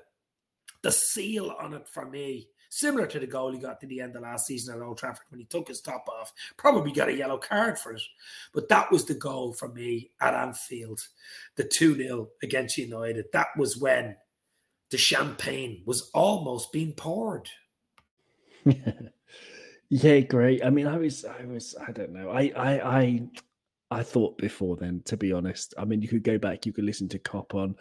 the seal on it for me. Similar to the goal he got to the end of last season at Old Trafford when he took his top off. Probably got a yellow card for it. But that was the goal for me at Anfield. The 2 0 against United. That was when the champagne was almost being poured. yeah, great. I mean, I was, I was, I don't know. I, I, I, I thought before then, to be honest. I mean, you could go back, you could listen to Cop on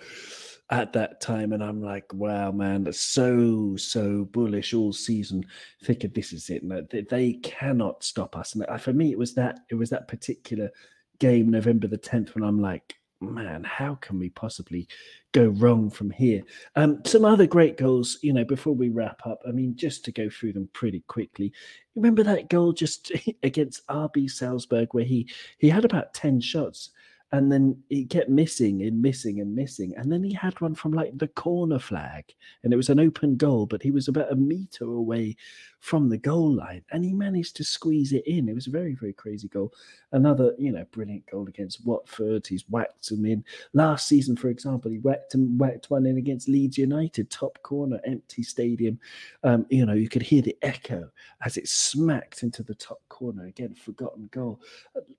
at that time, and I'm like, wow, man, that's so, so bullish all season. Thinking this is it. No, they, they cannot stop us. And for me, it was that it was that particular game, November the 10th, when I'm like, man, how can we possibly go wrong from here? Um, some other great goals, you know, before we wrap up. I mean, just to go through them pretty quickly. Remember that goal just against RB Salzburg where he he had about 10 shots and then he kept missing and missing and missing. And then he had one from like the corner flag, and it was an open goal, but he was about a meter away from the goal line, and he managed to squeeze it in. It was a very, very crazy goal. Another, you know, brilliant goal against Watford. He's whacked them in. Last season, for example, he whacked him, whacked one in against Leeds United, top corner, empty stadium. Um, you know, you could hear the echo as it smacked into the top corner. Again, forgotten goal.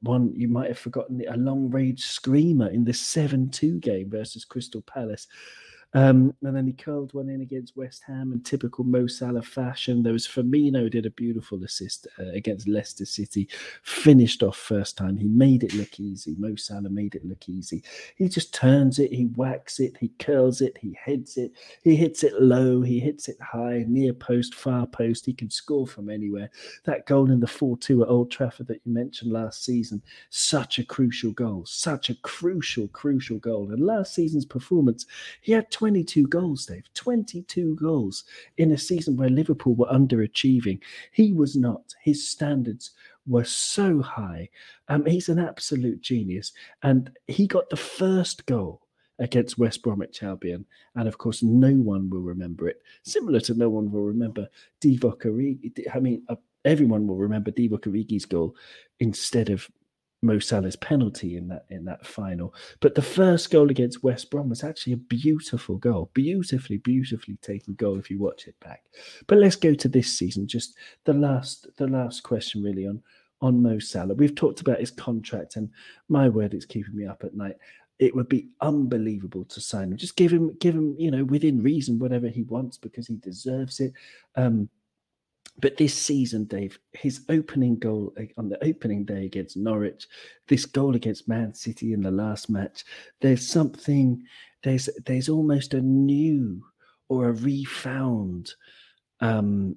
One you might have forgotten a long range screamer in the 7 2 game versus Crystal Palace. Um, and then he curled one in against West Ham in typical Mo Salah fashion. There was Firmino did a beautiful assist uh, against Leicester City, finished off first time. He made it look easy. Mo Salah made it look easy. He just turns it, he whacks it, he curls it, he heads it, he hits it low, he hits it high, near post, far post. He can score from anywhere. That goal in the 4 2 at Old Trafford that you mentioned last season, such a crucial goal, such a crucial, crucial goal. And last season's performance, he had 22 goals, Dave, 22 goals in a season where Liverpool were underachieving. He was not. His standards were so high. Um, he's an absolute genius. And he got the first goal against West Bromwich Albion. And of course, no one will remember it. Similar to no one will remember Divock Origi. I mean, uh, everyone will remember Divock Origi's goal instead of Mo Salah's penalty in that in that final. But the first goal against West Brom was actually a beautiful goal, beautifully, beautifully taken goal if you watch it back. But let's go to this season. Just the last the last question really on on Mo Salah. We've talked about his contract, and my word, it's keeping me up at night. It would be unbelievable to sign him. Just give him, give him, you know, within reason, whatever he wants because he deserves it. Um, but this season, Dave, his opening goal on the opening day against Norwich, this goal against Man City in the last match, there's something, there's there's almost a new or a refound um,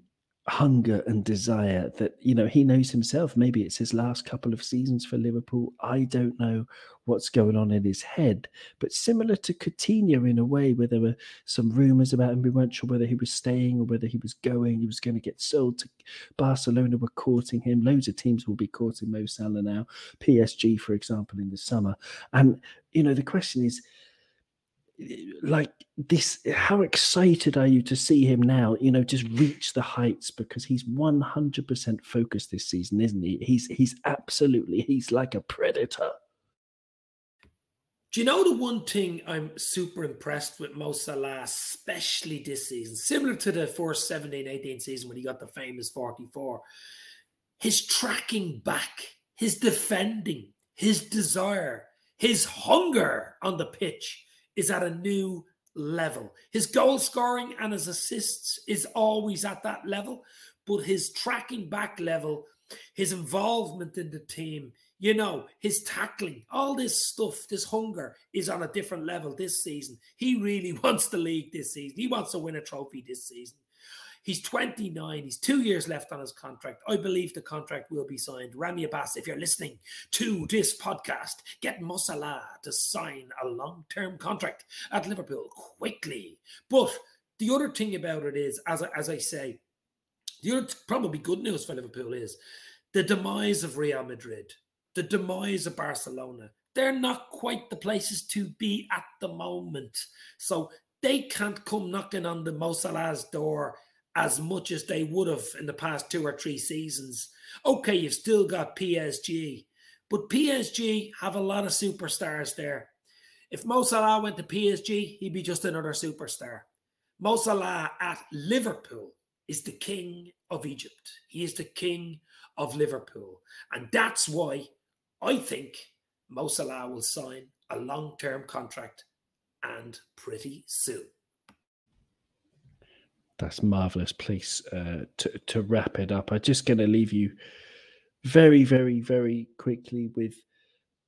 hunger and desire that you know he knows himself. Maybe it's his last couple of seasons for liverpool. I don't know what's going on in his head. But similar to Coutinho in a way where there were some rumors about him we weren't sure whether he was staying or whether he was going. He was going to get sold to barcelona. Were courting him. Loads of teams will be courting mo salah now. Psg for example in the summer. And you know the question is like this how excited are you to see him now? You know just reach the heights because he's 100% focused this season isn't he? He's he's absolutely he's like a predator. Do you know the one thing I'm super impressed with Mo Salah, especially this season, similar to the first 17 18 season when he got the famous 44? His tracking back, his defending, his desire, his hunger on the pitch is at a new level. His goal scoring and his assists is always at that level, but his tracking back level, his involvement in the team, you know, his tackling, all this stuff, this hunger is on a different level this season. He really wants the league this season. He wants to win a trophy this season. He's 29. He's two years left on his contract. I believe the contract will be signed. Ramy Abbas, if you're listening to this podcast, get Mo Salah to sign a long term contract at Liverpool quickly. But the other thing about it is, as I, as I say, the other probably good news for Liverpool is the demise of Real Madrid, the demise of Barcelona. They're not quite the places to be at the moment. So they can't come knocking on the Mo Salah's door as much as they would have in the past two or three seasons. Okay, you've still got PSG, but PSG have a lot of superstars there. If Mo Salah went to PSG, he'd be just another superstar. Mo Salah at Liverpool is the king of Egypt. He is the king of Liverpool. And that's why I think Mo Salah will sign a long term contract and pretty soon that's marvelous place uh, to to wrap it up. I'm just going to leave you very, very, very quickly with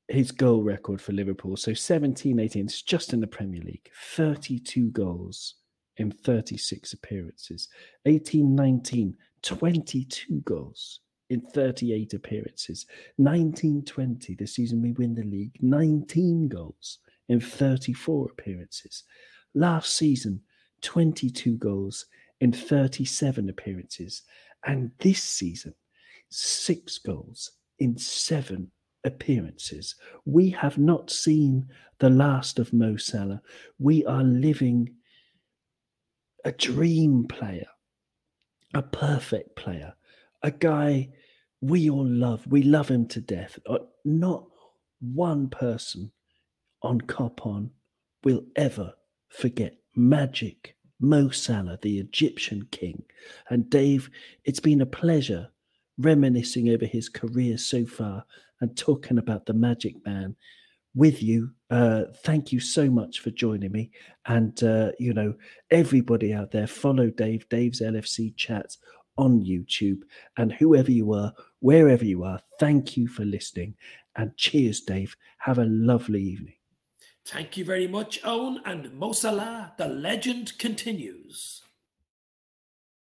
his goal record for Liverpool. So 17 18, it's just in the Premier League, 32 goals in 36 appearances. 18 19, 22 goals in 38 appearances. 19 20, the season we win the league, 19 goals in 34 appearances. Last season, 22 goals in 37 appearances. And this season, six goals in seven appearances. We have not seen the last of Mo Salah. We are living a dream player, a perfect player, a guy we all love. We love him to death. Uh, not one person on Cop On will ever forget magic Mo Salah, the Egyptian king. And Dave, it's been a pleasure reminiscing over his career so far and talking about the magic man. with you. Uh, thank you so much for joining me. And, uh, you know, everybody out there, follow Dave, Dave's LFC chats on YouTube. And whoever you are, wherever you are, thank you for listening. And cheers, Dave. Have a lovely evening. Thank you very much, Owen. And Mo Salah, the legend continues.